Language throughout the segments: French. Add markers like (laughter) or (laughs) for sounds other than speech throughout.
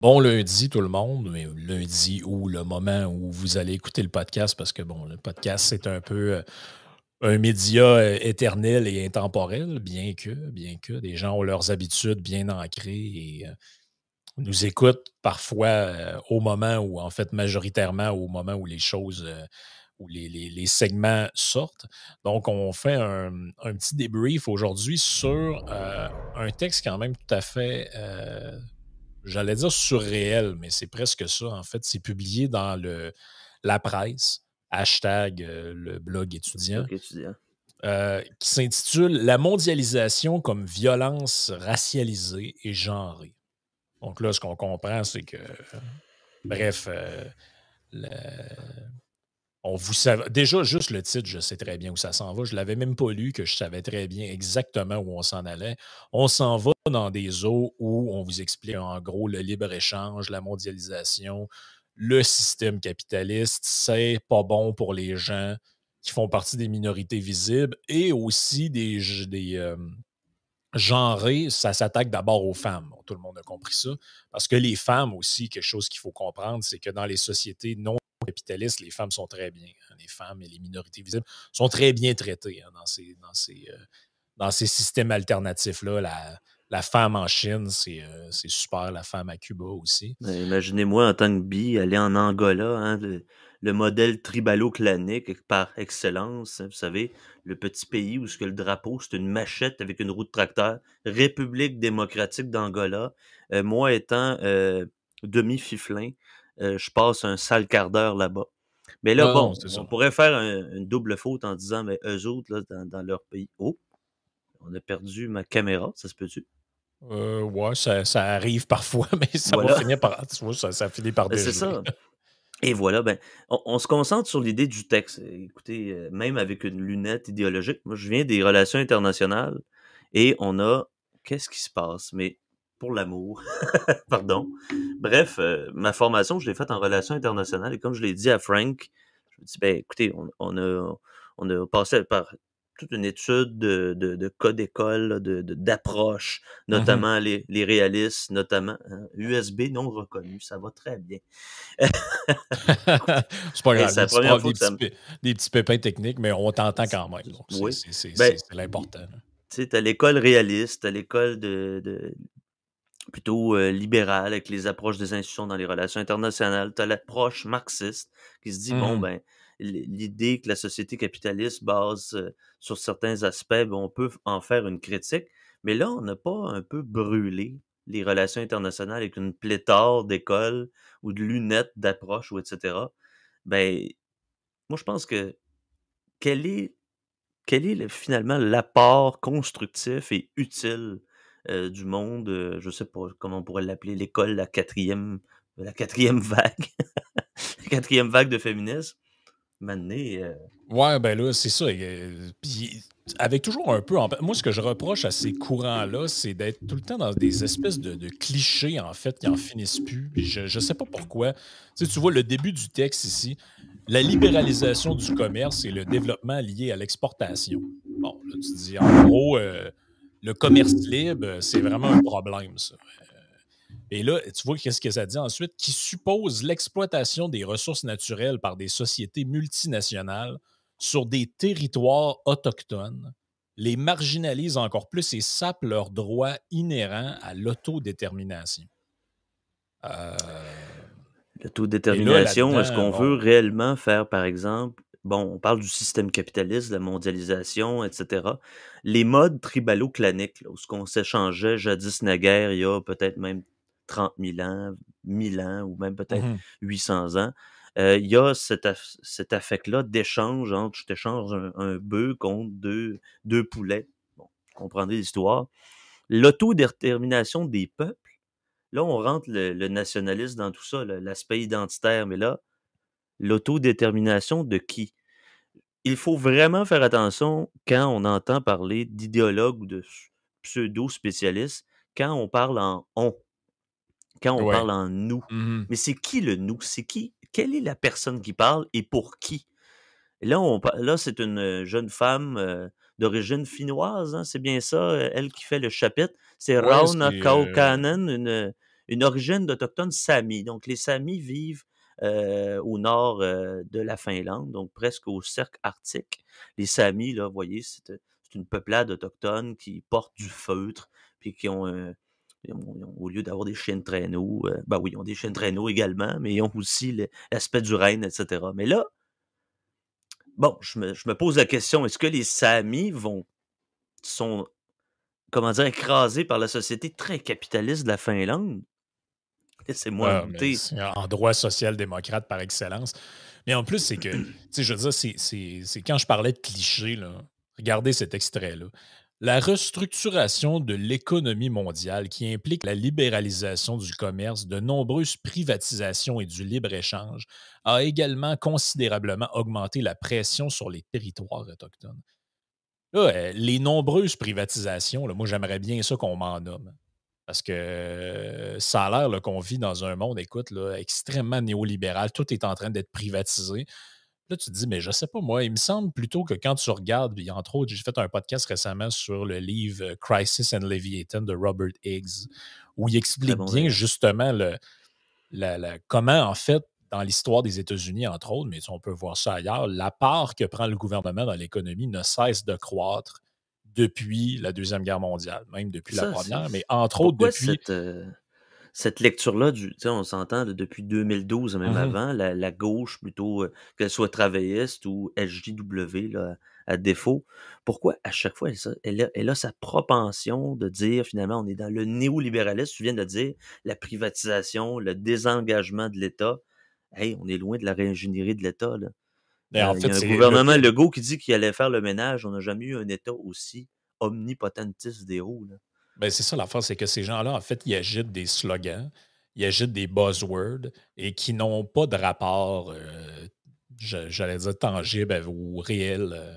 Bon lundi tout le monde, mais lundi ou le moment où vous allez écouter le podcast, parce que bon, le podcast, c'est un peu euh, un média euh, éternel et intemporel, bien que, bien que des gens ont leurs habitudes bien ancrées et euh, nous écoutent parfois au moment où, en fait, majoritairement au moment où les choses, où les, segments sortent. Donc, on fait un, un petit débrief aujourd'hui sur un texte quand même tout à fait j'allais dire surréel, mais c'est presque ça. En fait, c'est publié dans le, la presse, hashtag euh, le blog étudiant, euh, qui s'intitule La mondialisation comme violence racialisée et genrée. Donc là, ce qu'on comprend, c'est que, bref, euh, on vous Déjà, juste le titre, je sais très bien où ça s'en va. Je ne l'avais même pas lu, que je savais très bien exactement où on s'en allait. On s'en va dans des eaux où on vous explique en gros le libre-échange, la mondialisation, le système capitaliste, c'est pas bon pour les gens qui font partie des minorités visibles et aussi des, des euh, genrés, ça s'attaque d'abord aux femmes. tout le monde a compris ça. Parce que les femmes aussi, quelque chose qu'il faut comprendre, c'est que dans les sociétés non capitalistes, les femmes sont très bien. Hein. Les femmes et les minorités visibles sont très bien traitées hein, dans, ces, dans, ces, euh, dans ces systèmes alternatifs-là. La, la femme en Chine, euh, c'est super. La femme à Cuba aussi. Ben, imaginez-moi en tant que bi aller en Angola, hein, le, modèle tribalo-clanique par excellence. vous savez, le petit pays où ce que le drapeau, c'est une machette avec une roue de tracteur. République démocratique d'Angola. Euh, moi étant demi-fiflin, euh, je passe un sale quart d'heure là-bas. Mais là, bon, on pourrait faire une double faute en disant, mais eux autres, là, dans, leur pays, oh, on a perdu ma caméra, ça se peut-tu? Euh, ouais, ça, arrive parfois, (laughs) mais ça va finir par. ça, ça finit par ben, C'est ça. Et voilà, ben, on, se concentre sur l'idée du texte. Écoutez, euh, même avec une lunette idéologique, moi je viens des relations internationales et on a qu'est-ce qui se passe? Mais pour l'amour. (laughs) Pardon. Bref, euh, ma formation, je l'ai faite en relations internationales et comme je l'ai dit à Frank, je me dis, ben écoutez, on, a, on a passé par toute une étude de, de, de cas d'école, de, d'approche, mmh notamment les, les, réalistes, notamment USB hein, non reconnu, ça va très bien. (laughs) c'est pas grave, des, des, petits, pépins techniques, mais on t'entend quand même. oui. c'est, ben, l'important. Tu sais, à l'école réaliste, à l'école de, plutôt euh, libéral avec les approches des institutions dans les relations internationales. Tu as l'approche marxiste qui se dit, bon, mmh ben, l'idée que la société capitaliste base euh, sur certains aspects, ben, on peut en faire une critique. Mais là, on n'a pas un peu brûlé les relations internationales avec une pléthore d'écoles ou de lunettes d'approche ou etc. Ben, moi, je pense que quel est, quel est finalement l'apport constructif et utile euh, du monde, euh, je sais pas comment on pourrait l'appeler, l'école, la quatrième, la quatrième vague, (laughs) la quatrième vague de féminisme. Maintenant, euh... Ouais, ben là, c'est ça. Puis, avec toujours un peu. Moi, ce que je reproche à ces courants-là, c'est d'être tout le temps dans des espèces de, clichés, en fait, qui en finissent plus. je ne sais pas pourquoi. Tu, sais, tu vois le début du texte ici la libéralisation du commerce et le développement lié à l'exportation. Bon, là, tu dis, en gros, euh, le commerce libre, c'est vraiment un problème, ça. Euh, et là, tu vois qu'est-ce que ça dit ensuite, qui suppose l'exploitation des ressources naturelles par des sociétés multinationales sur des territoires autochtones, les marginalise encore plus et sape leurs droits inhérents à l'autodétermination. Euh... L'autodétermination, est-ce qu'on veut réellement faire, par exemple, bon, on parle du système capitaliste, de la mondialisation, etc. Les modes tribalo-claniques, où ce qu'on s'échangeait jadis naguère, il y a peut-être même 30 000 ans, 1000 ans, ou même peut-être 800 mmh ans, euh, il y a cet, cet affect-là d'échange entre, je t'échange un, bœuf contre deux, deux poulets. Bon, vous comprendrez l'histoire. L'autodétermination des peuples, là, on rentre le, le nationalisme dans tout ça, l'aspect identitaire, mais là, L'autodétermination de qui? Il faut vraiment faire attention quand on entend parler d'idéologues ou de pseudo-spécialistes, quand on parle en on, quand on parle en nous. Mmh Mais c'est qui le nous? C'est qui? Quelle est la personne qui parle et pour qui? Là, on, là c'est une jeune femme euh, d'origine finnoise, hein, c'est bien ça, elle qui fait le chapitre. C'est Rauna Kaukanen, une, une origine d'Autochtones Samis. Donc, les Samis vivent au nord de la Finlande, donc presque au cercle arctique. Les Samis, là, vous voyez, c'est une peuplade autochtone qui porte du feutre, puis qui ont au lieu d'avoir des chiens de traîneau, ben oui, ils ont des chiens de traîneau également, mais ils ont aussi l'aspect du règne, etc. Mais là, bon, je me, pose la question, est-ce que les Samis vont sont, comment dire, écrasés par la société très capitaliste de la Finlande? (laughs) Laissez-moi ah, En droit social-démocrate par excellence. Mais en plus, c'est que, (clears throat) tu sais, je veux dire, c'est quand je parlais de clichés, là, regardez cet extrait-là. La restructuration de l'économie mondiale qui implique la libéralisation du commerce, de nombreuses privatisations et du libre-échange a également considérablement augmenté la pression sur les territoires autochtones. Euh, les nombreuses privatisations, moi j'aimerais bien ça qu'on m'en nomme. Parce que euh, ça a l'air qu'on vit dans un monde, écoute, là, extrêmement néolibéral. Tout est en train d'être privatisé. Là, tu te dis, mais je sais pas, moi, il me semble plutôt que quand tu regardes, entre autres, j'ai fait un podcast récemment sur le livre euh, Crisis and Leviathan de Robert Higgs, où il explique bien justement le, comment, en fait, dans l'histoire des États-Unis, entre autres, mais on peut voir ça ailleurs, la part que prend le gouvernement dans l'économie ne cesse de croître depuis la Deuxième Guerre mondiale, même depuis la Première, mais entre autres depuis... Euh, cette lecture-là, on s'entend depuis 2012, même mmh avant, la, gauche plutôt, euh, qu'elle soit travailliste ou SJW à défaut, pourquoi à chaque fois elle, a, sa propension de dire finalement on est dans le néolibéralisme, tu viens de dire, la privatisation, le désengagement de l'État. Hey, on est loin de la réingénierie de l'État. Ben, en euh, il y a un gouvernement Legault qui dit qu'il allait faire le ménage. On n'a jamais eu un État aussi omnipotentiste des roues. Ben, c'est ça l'affaire, c'est que ces gens-là, en fait, ils agitent des slogans, ils agitent des buzzwords et qui n'ont pas de rapport, euh, j'allais dire tangible ou réel, euh,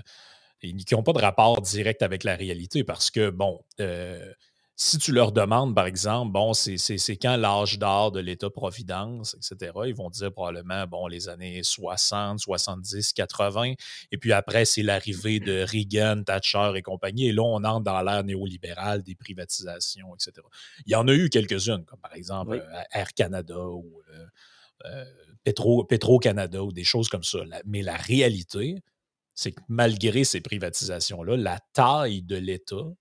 et qui n'ont pas de rapport direct avec la réalité parce que, bon, euh, si tu leur demandes, par exemple, bon, c'est quand l'âge d'or de l'État-providence, etc., ils vont dire probablement, bon, les années 60, 70, 80. Et puis après, c'est l'arrivée de (clears throat) Reagan, Thatcher et compagnie. Et là, on entre dans l'ère néolibérale des privatisations, etc. Il y en a eu quelques-unes, comme par exemple euh, Air Canada ou euh, euh, Petro, Petro-Canada ou des choses comme ça. Mais la réalité, c'est que malgré ces privatisations-là, la taille de l'État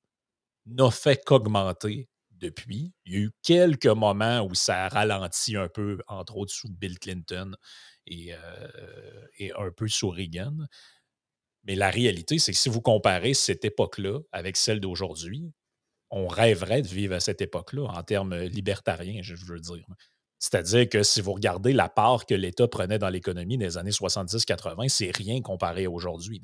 n'a fait qu'augmenter depuis. Il y a eu quelques moments où ça a ralenti un peu, entre autres sous Bill Clinton et, euh, et un peu sous Reagan. Mais la réalité, c'est que si vous comparez cette époque-là avec celle d'aujourd'hui, on rêverait de vivre à cette époque-là en termes libertariens, je veux dire. C'est-à-dire que si vous regardez la part que l'État prenait dans l'économie des années 70-80, c'est rien comparé à aujourd'hui.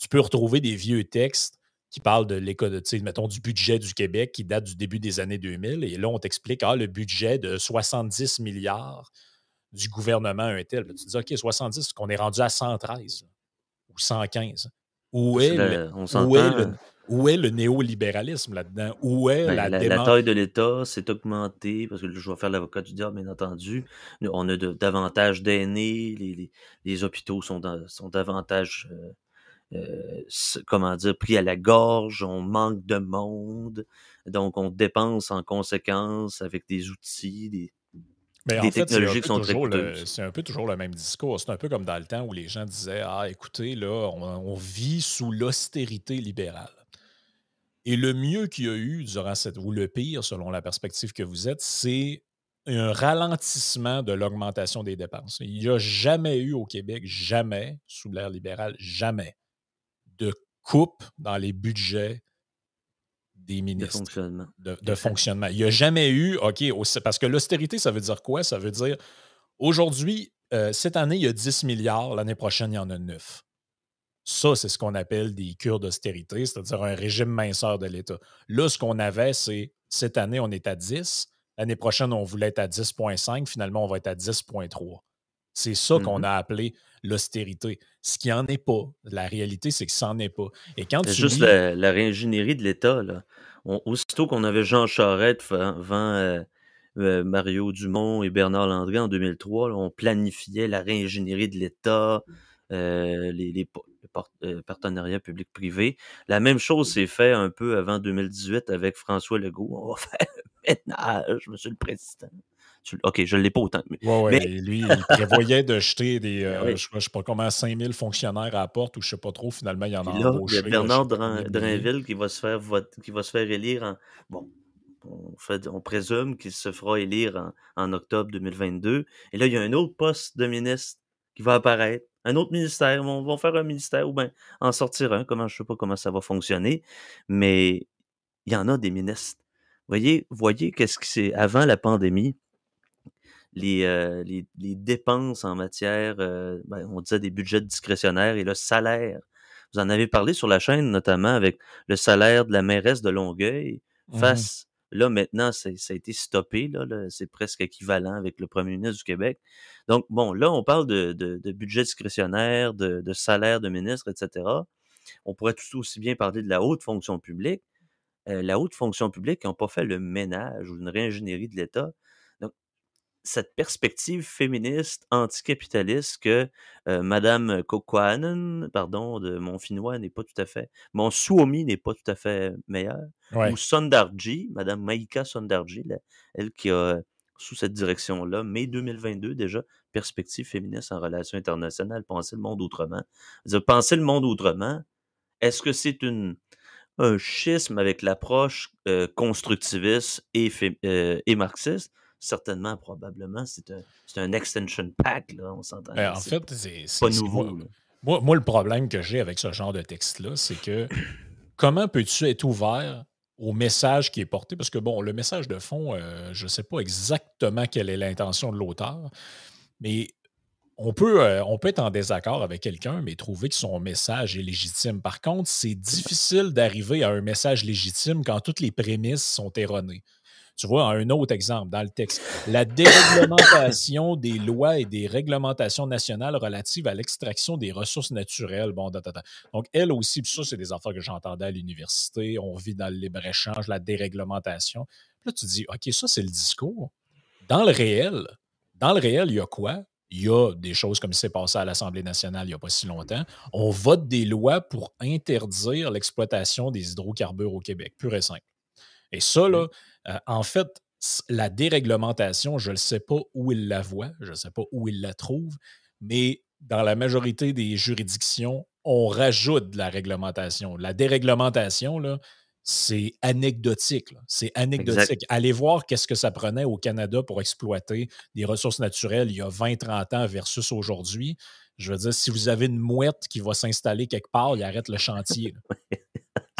Tu peux retrouver des vieux textes qui parle de l'école, mettons, du budget du Québec qui date du début des années 2000. Et là, on t'explique, ah, le budget de 70 milliards du gouvernement un tel. tu te dis, OK, 70, qu'on est rendu à 113 ou 115. Où est, le, où, est le, néolibéralisme là-dedans? Où est ben, la, la, taille de l'État s'est augmentée, parce que je vais faire l'avocat du diable, bien entendu. On a davantage d'aînés, les, les, hôpitaux sont, sont davantage euh, euh, comment dire, pris à la gorge, on manque de monde, donc on dépense en conséquence avec des outils, des, technologies qui sont très C'est un peu toujours le même discours. C'est un peu comme dans le temps où les gens disaient Ah, écoutez, là, on, vit sous l'austérité libérale. Et le mieux qu'il y a eu durant cette, ou le pire, selon la perspective que vous êtes, c'est un ralentissement de l'augmentation des dépenses. Il n'y a jamais eu au Québec, jamais, sous l'ère libérale, jamais, de coupe dans les budgets des ministres. De fonctionnement. Il n'y a jamais eu, OK, parce que l'austérité, ça veut dire quoi? Ça veut dire, aujourd'hui, euh, cette année, il y a 10 milliards, l'année prochaine, il y en a 9. Ça, c'est ce qu'on appelle des cures d'austérité, c'est-à-dire un régime minceur de l'État. Là, ce qu'on avait, c'est cette année, on est à 10. L'année prochaine, on voulait être à 10,5. Finalement, on va être à 10,3. C'est ça qu'on mmh a appelé l'austérité. Ce qui n'en est pas. La réalité, c'est que ça n'en est pas. Et quand c'est juste la, réingénierie de l'État. aussitôt qu'on avait Jean Charest devant euh, euh, Mario Dumont et Bernard Landry en 2003, on planifiait la réingénierie de l'État, euh, les, partenariats publics-privés. La même chose s'est fait un peu avant 2018 avec François Legault. On va (laughs) faire ménage, monsieur le président. OK, je ne l'ai pas autant. Mais, ouais, lui, il prévoyait de jeter des, (laughs) ben euh, je ne sais pas comment, 5000 fonctionnaires à la porte ou je ne sais pas trop. Finalement, il y en a là, Il y a Bernard Drinville qui va se faire qui va se faire élire en. Bon, on, fait, on présume qu'il se fera élire en, octobre 2022. Et là, il y a un autre poste de ministre qui va apparaître. Un autre ministère. On va faire un ministère ou bien en sortir un. Comment, je ne sais pas comment ça va fonctionner. Mais il y en a des ministres. Voyez, voyez qu'est-ce que c'est avant la pandémie euh, les, les, dépenses en matière, euh, ben, on disait des budgets discrétionnaires et le salaire. Vous en avez parlé sur la chaîne, notamment avec le salaire de la mairesse de Longueuil. Mmh face, là, maintenant, ça a été stoppé. Là, c'est presque équivalent avec le premier ministre du Québec. Donc, bon, là, on parle de, de, budget discrétionnaire, de, de, salaire de ministre, etc. On pourrait tout aussi bien parler de la haute fonction publique. Euh, la haute fonction publique, n'ont pas fait le ménage ou une réingénierie de l'État cette perspective féministe anticapitaliste que euh, Madame pardon, de mon finnois n'est pas tout à fait, mon Suomi n'est pas tout à fait meilleur, ou Sondarji, Madame Maïka Sondarji, elle qui a sous cette direction-là, mai 2022 déjà, perspective féministe en relations internationales, penser le monde autrement. penser le monde autrement, est-ce que c'est une un schisme avec l'approche euh, constructiviste et, euh, et marxiste? Certainement, probablement, c'est un, un, extension pack, là, on s'entend. Ben, en fait, c'est pas nouveau. Moi, moi, le problème que j'ai avec ce genre de texte-là, c'est que (clears throat) comment peux-tu être ouvert au message qui est porté? Parce que, bon, le message de fond, euh, je ne sais pas exactement quelle est l'intention de l'auteur, mais on peut, euh, on peut être en désaccord avec quelqu'un, mais trouver que son message est légitime. Par contre, c'est difficile d'arriver à un message légitime quand toutes les prémices sont erronées. Tu vois, un autre exemple dans le texte, la déréglementation (coughs) des lois et des réglementations nationales relatives à l'extraction des ressources naturelles. Bon, Donc, elle aussi, puis ça, c'est des affaires que j'entendais à l'université. On vit dans le libre-échange, la déréglementation. Puis là, tu dis, OK, ça, c'est le discours. Dans le réel, dans le réel, il y a quoi? il y a des choses comme c'est passé à l'Assemblée nationale il n'y a pas si longtemps. On vote des lois pour interdire l'exploitation des hydrocarbures au Québec, pur et simple. Et ça, là, euh, en fait, la déréglementation, je ne sais pas où il la voit, je ne sais pas où il la trouve, mais dans la majorité des juridictions, on rajoute de la réglementation. La déréglementation, là, c'est anecdotique. C'est anecdotique. Allez voir qu'est-ce que ça prenait au Canada pour exploiter des ressources naturelles il y a 20-30 ans versus aujourd'hui. Je veux dire, si vous avez une mouette qui va s'installer quelque part, il arrête le chantier. (laughs)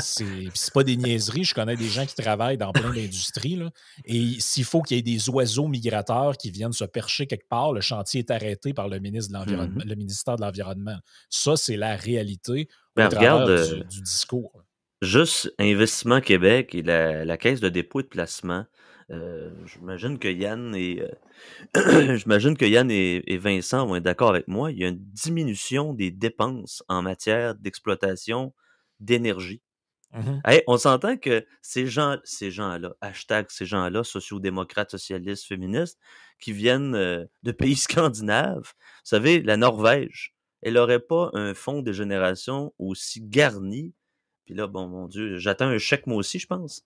C'est pas des niaiseries. Je connais des gens qui travaillent dans plein d'industries. Et s'il faut qu'il y ait des oiseaux migrateurs qui viennent se percher quelque part, le chantier est arrêté par le, ministre de l'Environnement, mm-hmm. le ministère de l'Environnement. Ça, c'est la réalité ben, regarde, euh, du, discours. Juste Investissement Québec et la, Caisse de dépôt et de placement. Euh, j'imagine que Yann et euh, (clears throat) j'imagine que Yann et, et, Vincent vont être d'accord avec moi. Il y a une diminution des dépenses en matière d'exploitation d'énergie. Mmh on s'entend que ces gens, ces gens-là, hashtag ces gens-là, sociodémocrates, socialistes, féministes, qui viennent euh, de pays (laughs) scandinaves, vous savez, la Norvège, elle n'aurait pas un fonds de génération aussi garni? Puis là, bon, mon Dieu, j'attends un chèque moi aussi, je pense.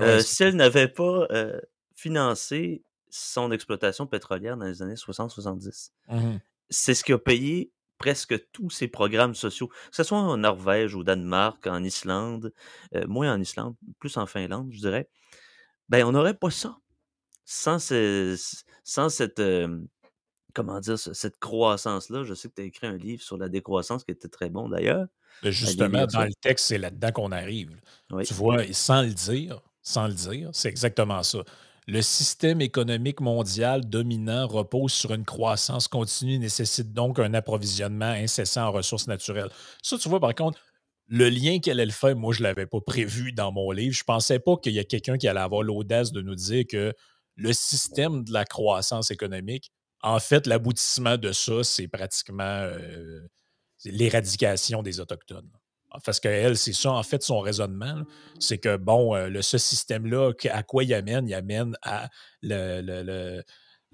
Euh, si elle n'avait pas euh, financé son exploitation pétrolière dans les années 60-70. Mmh C'est ce qui a payé presque tous ces programmes sociaux, que ce soit en Norvège, au Danemark, en Islande, euh, moins en Islande, plus en Finlande, je dirais, ben on n'aurait pas ça. Sans, sans cette, euh, comment dire, cette croissance-là. Je sais que tu as écrit un livre sur la décroissance qui était très bon d'ailleurs. Ben, justement, dans le texte, c'est là-dedans qu'on arrive. Tu vois, sans le dire, sans le dire, c'est exactement ça le système économique mondial dominant repose sur une croissance continue et nécessite donc un approvisionnement incessant en ressources naturelles. Ça, tu vois, par contre, le lien qu'elle allait faire, moi, je ne l'avais pas prévu dans mon livre. Je ne pensais pas qu'il y a quelqu'un qui allait avoir l'audace de nous dire que le système de la croissance économique, en fait, l'aboutissement de ça, c'est pratiquement euh, l'éradication des Autochtones. Parce qu'elle, c'est ça, en fait, son raisonnement. C'est que, bon, euh, le, ce système-là, à quoi il amène? Il amène à le,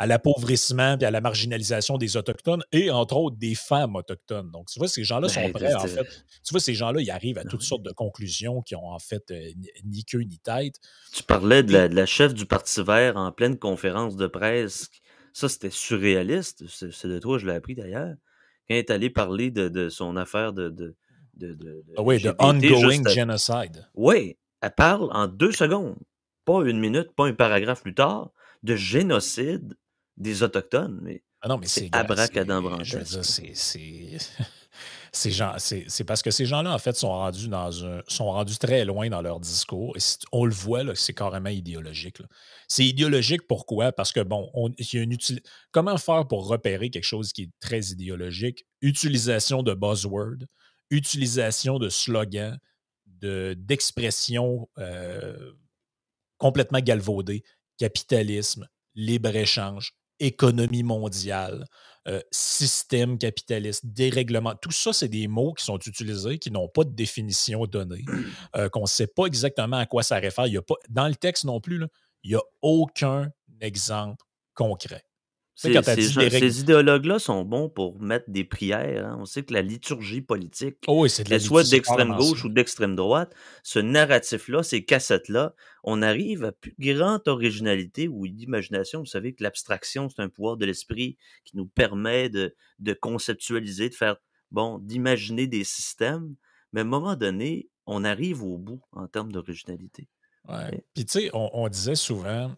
à l'appauvrissement et à la marginalisation des Autochtones et, entre autres, des femmes autochtones. Donc, tu vois, ces gens-là sont Ben, prêts, en fait. Tu vois, ces gens-là, ils arrivent à Ben toutes sortes de conclusions qui ont, en fait, euh, ni- queue ni tête. Tu parlais de la, de la chef du Parti vert en pleine conférence de presse. Ça, c'était surréaliste. C'est c'est de toi, je l'ai appris d'ailleurs. Quand elle est allée parler de, de son affaire de. de, de, de- Ah oui, de ongoing à- genocide. Oui, elle parle en deux secondes, pas une minute, pas un paragraphe plus tard, de génocide des Autochtones. Mais Ah non, mais C'est c'est abracadabrantesque. c'est- parce que ces gens-là, en fait, sont rendus dans un, sont rendus très loin dans leur discours. Et on le voit, là, c'est carrément idéologique. C'est idéologique pourquoi? Parce que, bon, on, il y a une util- comment faire pour repérer quelque chose qui est très idéologique? Utilisation de buzzwords, utilisation de slogans, de- d'expressions euh, complètement galvaudées, capitalisme, libre-échange, économie mondiale, euh, système capitaliste, dérèglement. Tout ça, c'est des mots qui sont utilisés, qui n'ont pas de définition donnée, (clears throat) euh, qu'on ne sait pas exactement à quoi ça réfère. Il y a pas, dans le texte non plus, là, il n'y a aucun exemple concret. Ces, idéologues-là sont bons pour mettre des prières. hein. On sait que la liturgie politique, Oh oui, c'est de la qu'elle soit d'extrême gauche ou d'extrême droite, ce narratif-là, ces cassettes-là, on arrive à plus grande originalité ou d'imagination. Vous savez que l'abstraction, c'est un pouvoir de l'esprit qui nous permet de, de conceptualiser, de faire, bon, d'imaginer des systèmes. Mais à un moment donné, on arrive au bout en termes d'originalité. Ouais. Ouais. Puis tu sais, on, on disait souvent,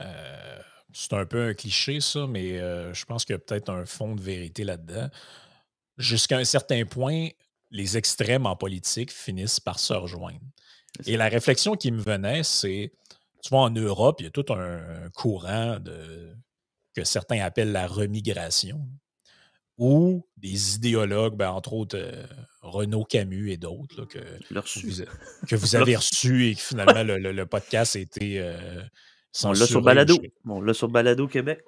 euh, c'est un peu un cliché ça, mais euh, je pense qu'il y a peut-être un fond de vérité là-dedans. Jusqu'à un certain point, les extrêmes en politique finissent par se rejoindre. Et la réflexion qui me venait, c'est, tu vois, en Europe, il y a tout un courant de, que certains appellent la remigration, où des idéologues, ben, entre autres euh, Renaud Camus et d'autres, que, que vous, que vous avez reçus et que finalement le, le- le podcast a été euh, On l'a sur. Balado. je- On l'a sur Balado Québec.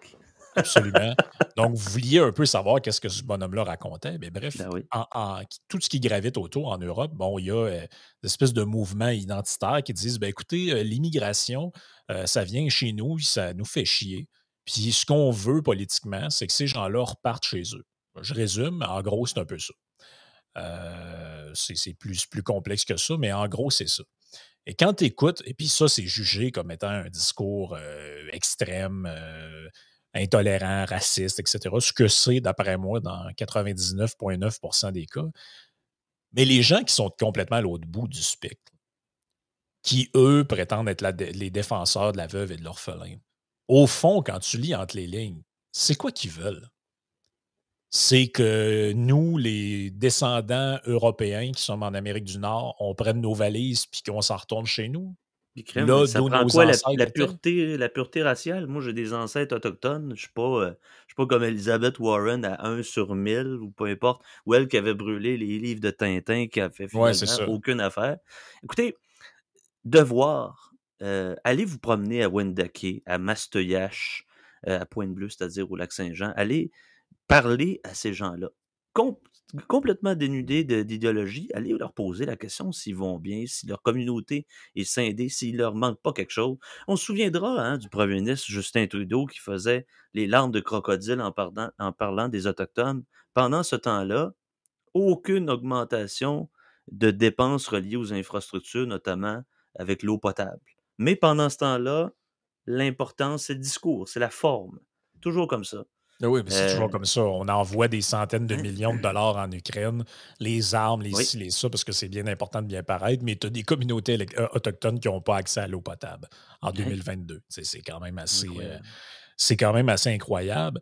Absolument. Donc, vous vouliez un peu savoir qu'est-ce que ce bonhomme-là racontait. Mais bref, Ben oui. en- en- tout ce qui gravite autour en Europe, bon, il y a euh, des espèces de mouvements identitaires qui disent ben, écoutez, euh, l'immigration, euh, ça vient chez nous, ça nous fait chier. Puis ce qu'on veut politiquement, c'est que ces gens-là repartent chez eux. Je résume, en gros, c'est un peu ça. Euh, c'est plus, complexe que ça, mais en gros, c'est ça. Et quand tu écoutes, et puis ça, c'est jugé comme étant un discours euh, extrême, euh, intolérant, raciste, etc. Ce que c'est, d'après moi, dans 99,9% des cas. Mais les gens qui sont complètement à l'autre bout du spectre, qui, eux, prétendent être les défenseurs de la veuve et de l'orphelin, au fond, quand tu lis entre les lignes, c'est quoi qu'ils veulent? C'est que nous, les descendants européens qui sommes en Amérique du Nord, on prenne nos valises puis qu'on s'en retourne chez nous. Puis crème, Là, ça prend quoi la, la pureté, la pureté raciale? Moi, j'ai des ancêtres autochtones. Je suis pas, euh, suis pas comme Elizabeth Warren à 1 sur 1000 ou peu importe. Ou elle qui avait brûlé les livres de Tintin qui a fait finalement aucune affaire. Écoutez, devoir, euh, allez vous promener à Wendake, à Mastoyache, euh, à Pointe-Bleue, c'est-à-dire au Lac-Saint-Jean. Allez parler à ces gens-là. Com- complètement dénudés d'idéologie, allez leur poser la question s'ils vont bien, si leur communauté est scindée, s'il leur manque pas quelque chose. On se souviendra hein, du premier ministre Justin Trudeau qui faisait les larmes de crocodile en parlant, en parlant des Autochtones. Pendant ce temps-là, aucune augmentation de dépenses reliées aux infrastructures, notamment avec l'eau potable. Mais pendant ce temps-là, l'important, c'est le discours, c'est la forme. Toujours comme ça. Ah Oui, mais c'est Euh, toujours comme ça. On envoie des centaines de hein? millions de dollars en Ukraine, les armes, les Oui. ci, les ça, parce que c'est bien important de bien paraître, mais tu as des communautés euh, autochtones qui n'ont pas accès à l'eau potable en Hein? 2022. C'est c'est quand même assez. euh, Incroyable. c'est quand même assez incroyable.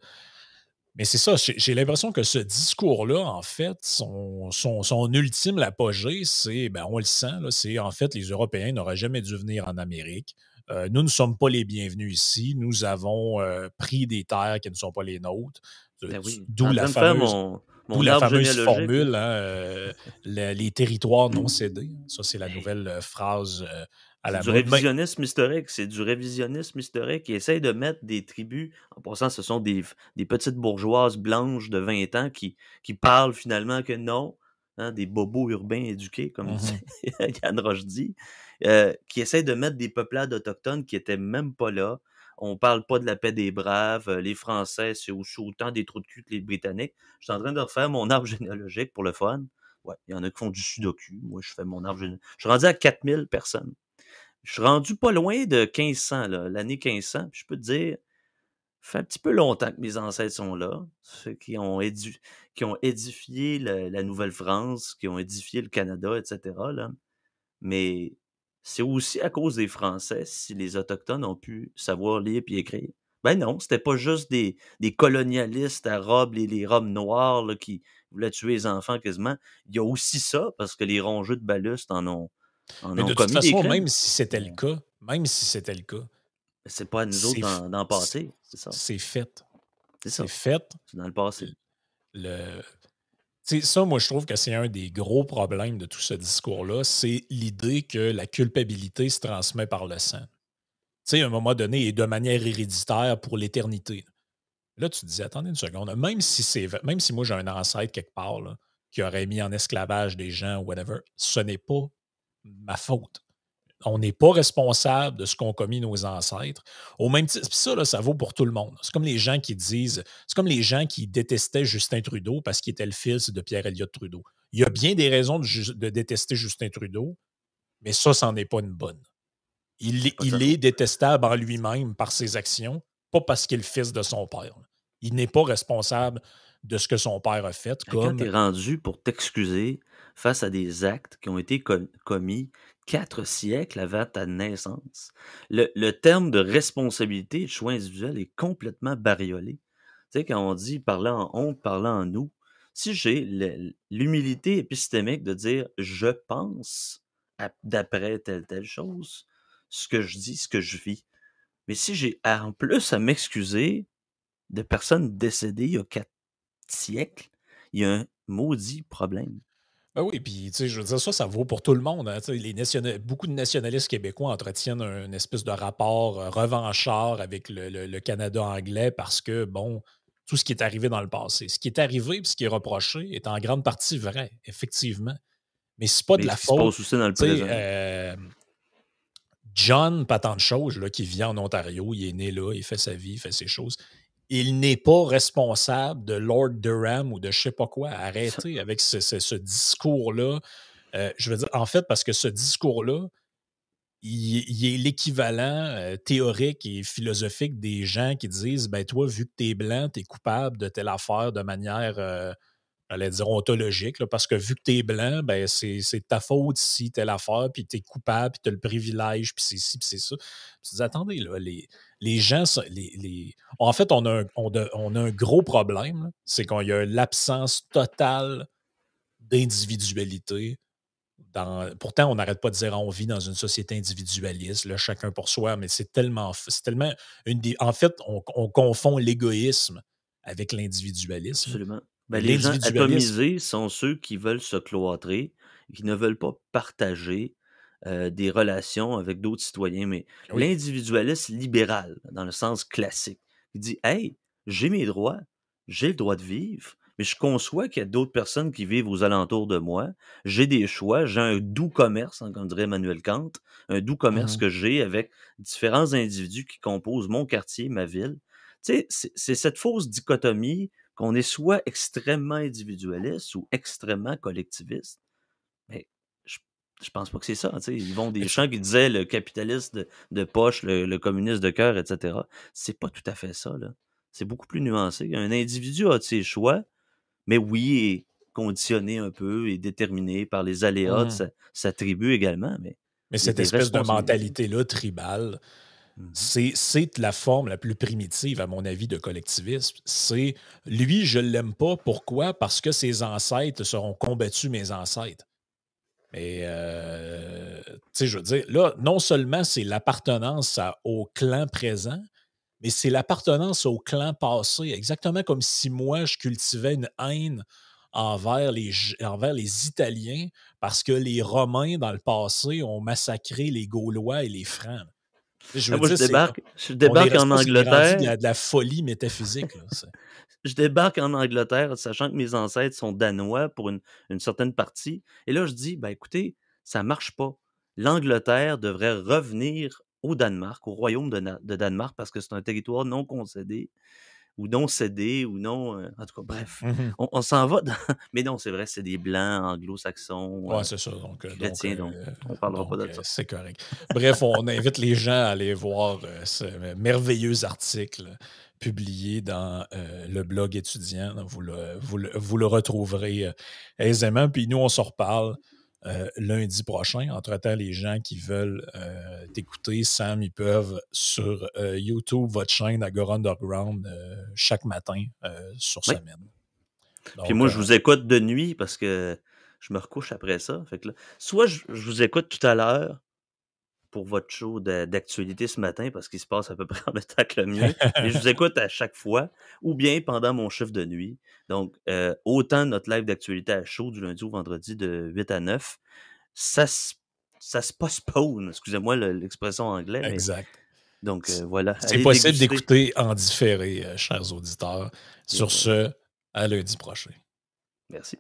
Mais c'est ça, j'ai l'impression que ce discours-là, en fait, son, son, son ultime apogée, c'est, ben, on le sent, c'est en fait, les Européens n'auraient jamais dû venir en Amérique. Euh, nous ne sommes pas les bienvenus ici. Nous avons euh, pris des terres qui ne sont pas les nôtres. Euh, Ben oui. D'où la fameuse, mon, mon la formule, hein, euh, (laughs) le- les territoires non cédés. Ça, c'est la nouvelle phrase à la du mode. Révisionnisme historique. C'est du révisionnisme historique qui essaye de mettre des tribus. En passant, ce sont des, des petites bourgeoises blanches de 20 ans qui, qui parlent finalement que non, hein, des bobos urbains éduqués, comme dit (laughs) Yann Roche dit, euh, qui essayent de mettre des peuplades autochtones qui étaient même pas là on parle pas de la paix des braves, les Français, c'est aussi autant des trous de cul que les Britanniques. Je suis en train de refaire mon arbre (laughs) généalogique pour le fun. Ouais, il y en a qui font du sudoku. Moi, je fais mon arbre généalogique. Je suis rendu à 4000 personnes. Je suis rendu pas loin de 1500, l'année 1500. je peux te dire, fait un petit peu longtemps que mes ancêtres sont là, ceux qui ont, qui ont édifié la, Nouvelle-France, qui ont édifié le Canada, etc. Là. Mais c'est aussi à cause des Français si les Autochtones ont pu savoir lire et écrire. Ben non, c'était pas juste des, des colonialistes arabes, les, les robes noires qui voulaient tuer les enfants quasiment. Il y a aussi ça, parce que les rongeux de baluste en ont, en Mais de toute façon, même si c'était le cas, même si c'était le cas, c'est pas à nous autres d'en passer, c'est ça. C'est fait. C'est fait. C'est dans le passé. Le... ça, moi, je trouve que c'est un des gros problèmes de tout ce discours-là, c'est l'idée que la culpabilité se transmet par le sang. Tu sais, à un moment donné, et de manière héréditaire pour l'éternité. Là, tu te dis, attendez une seconde, même si c'est même si moi j'ai un ancêtre quelque part qui aurait mis en esclavage des gens ou whatever, ce n'est pas ma faute on n'est pas responsable de ce qu'ont commis nos ancêtres. Au même titre, ça, ça vaut pour tout le monde. C'est comme les gens qui disent, c'est comme les gens qui détestaient Justin Trudeau parce qu'il était le fils de Pierre Elliott Trudeau. Il y a bien des raisons de, détester Justin Trudeau, mais ça, c'en est pas une bonne. Il, est détestable en lui-même par ses actions, pas parce qu'il est le fils de son père. Il n'est pas responsable de ce que son père a fait. Comme... Quand tu es rendu pour t'excuser face à des actes qui ont été commis quatre siècles avant ta naissance. Le, terme de responsabilité et de choix individuel est complètement bariolé. Tu sais, quand on dit parler en honte, parler en nous, si j'ai l'humilité épistémique de dire je pense d'après telle telle chose, ce que je dis, ce que je vis, mais si j'ai en plus à m'excuser de personnes décédées il y a quatre siècles, il y a un maudit problème. Ben oui, puis tu sais, je veux dire, ça, ça vaut pour tout le monde. Hein, les beaucoup de nationalistes québécois entretiennent un, une espèce de rapport euh, revanchard avec le, Canada anglais parce que, bon, tout ce qui est arrivé dans le passé. Ce qui est arrivé et ce qui est reproché est en grande partie vrai, effectivement. Mais c'est pas de la faute. aussi dans le présent. Euh, John, pas tant de choses, là, qui vit en Ontario, il est né là, il fait sa vie, il fait ses choses il n'est pas responsable de Lord Durham ou de je sais pas quoi. Arrêtez avec ce, discours-là. Euh, je veux dire, en fait, parce que ce discours-là, il, est l'équivalent euh, théorique et philosophique des gens qui disent ben toi, vu que tu es blanc, tu es coupable de telle affaire de manière euh, j'allais dire ontologique, parce que vu que tu es blanc, ben c'est ta faute si telle affaire, puis tu es coupable, puis tu as le privilège, puis c'est ci, puis c'est ça. tu dis, attendez, là, les, les gens, les, en fait, on a un, on, a un gros problème, c'est qu'il y a l'absence totale d'individualité. Dans, pourtant, on n'arrête pas de dire on vit dans une société individualiste, là, chacun pour soi, mais c'est tellement, c'est tellement une en fait, on, on confond l'égoïsme avec l'individualisme. Absolument. Ben, les gens atomisés sont ceux qui veulent se cloîtrer, qui ne veulent pas partager des relations avec d'autres citoyens. Mais l'individualisme libéral, dans le sens classique, il dit Hey, j'ai mes droits, j'ai le droit de vivre, mais je conçois qu'il y a d'autres personnes qui vivent aux alentours de moi. J'ai des choix, j'ai un doux commerce, hein, comme dirait Emmanuel Kant, un doux commerce mmh que j'ai avec différents individus qui composent mon quartier, ma ville. Tu sais, c'est cette fausse dichotomie qu'on est soit extrêmement individualiste ou extrêmement collectiviste. Mais je, je pense pas que c'est ça. Ils vont des gens qui disaient le capitaliste de, poche, le, communiste de cœur, etc. C'est pas tout à fait ça. C'est beaucoup plus nuancé. Un individu a ses choix, mais oui, est conditionné un peu et déterminé par les aléas de mmh. sa, tribu également. Mais, mais cette espèce de mentalité-là tribale, Mmh c'est la forme la plus primitive, à mon avis, de collectivisme. C'est lui, je ne l'aime pas. Pourquoi? Parce que ses ancêtres seront combattus mes ancêtres. Mais, euh, tu sais, je veux dire, là, non seulement c'est l'appartenance au clan présent, mais c'est l'appartenance au clan passé. Exactement comme si moi, je cultivais une haine envers les, envers les Italiens parce que les Romains, dans le passé, ont massacré les Gaulois et les Francs. Je, ah, débarque, je débarque en Angleterre. Il y a de la folie métaphysique. (laughs) je débarque en Angleterre, sachant que mes ancêtres sont danois pour une, certaine partie. Et là, je dis, ben écoutez, ça marche pas. L'Angleterre devrait revenir au Danemark, au royaume de, de Danemark, parce que c'est un territoire non concédé ou non cédé, ou non. Euh, en tout cas, bref, mmh on, s'en va. (laughs) Mais non, c'est vrai, c'est des blancs anglo-saxons. Oui, euh, c'est ça. Donc, euh, chrétiens, donc, on parlera pas de ça. C'est correct. Bref, on invite les gens à aller voir ce merveilleux article publié dans le blog étudiant. Vous le, vous le, vous le retrouverez aisément. Puis nous, on se reparle euh, lundi prochain. Entre-temps, les gens qui veulent euh, t'écouter, Sam, ils peuvent sur euh, YouTube, votre chaîne Agora Underground, chaque matin sur semaine. Puis moi, je vous écoute de nuit parce que je me recouche après ça. Fait que soit je, vous écoute tout à l'heure, pour votre show d'actualité ce matin parce qu'il se passe à peu près (laughs) en même temps que le mien. Mais je vous (laughs) écoute à chaque fois ou bien pendant mon chiffre de nuit. Donc, euh, autant notre live d'actualité à chaud du lundi au vendredi de 8 à 9, ça, ça se postpone. Excusez-moi l'expression anglaise. Exact. Donc, euh, voilà. C'est possible d'écouter en différé, euh, chers auditeurs. Sur ce, à lundi prochain. Merci.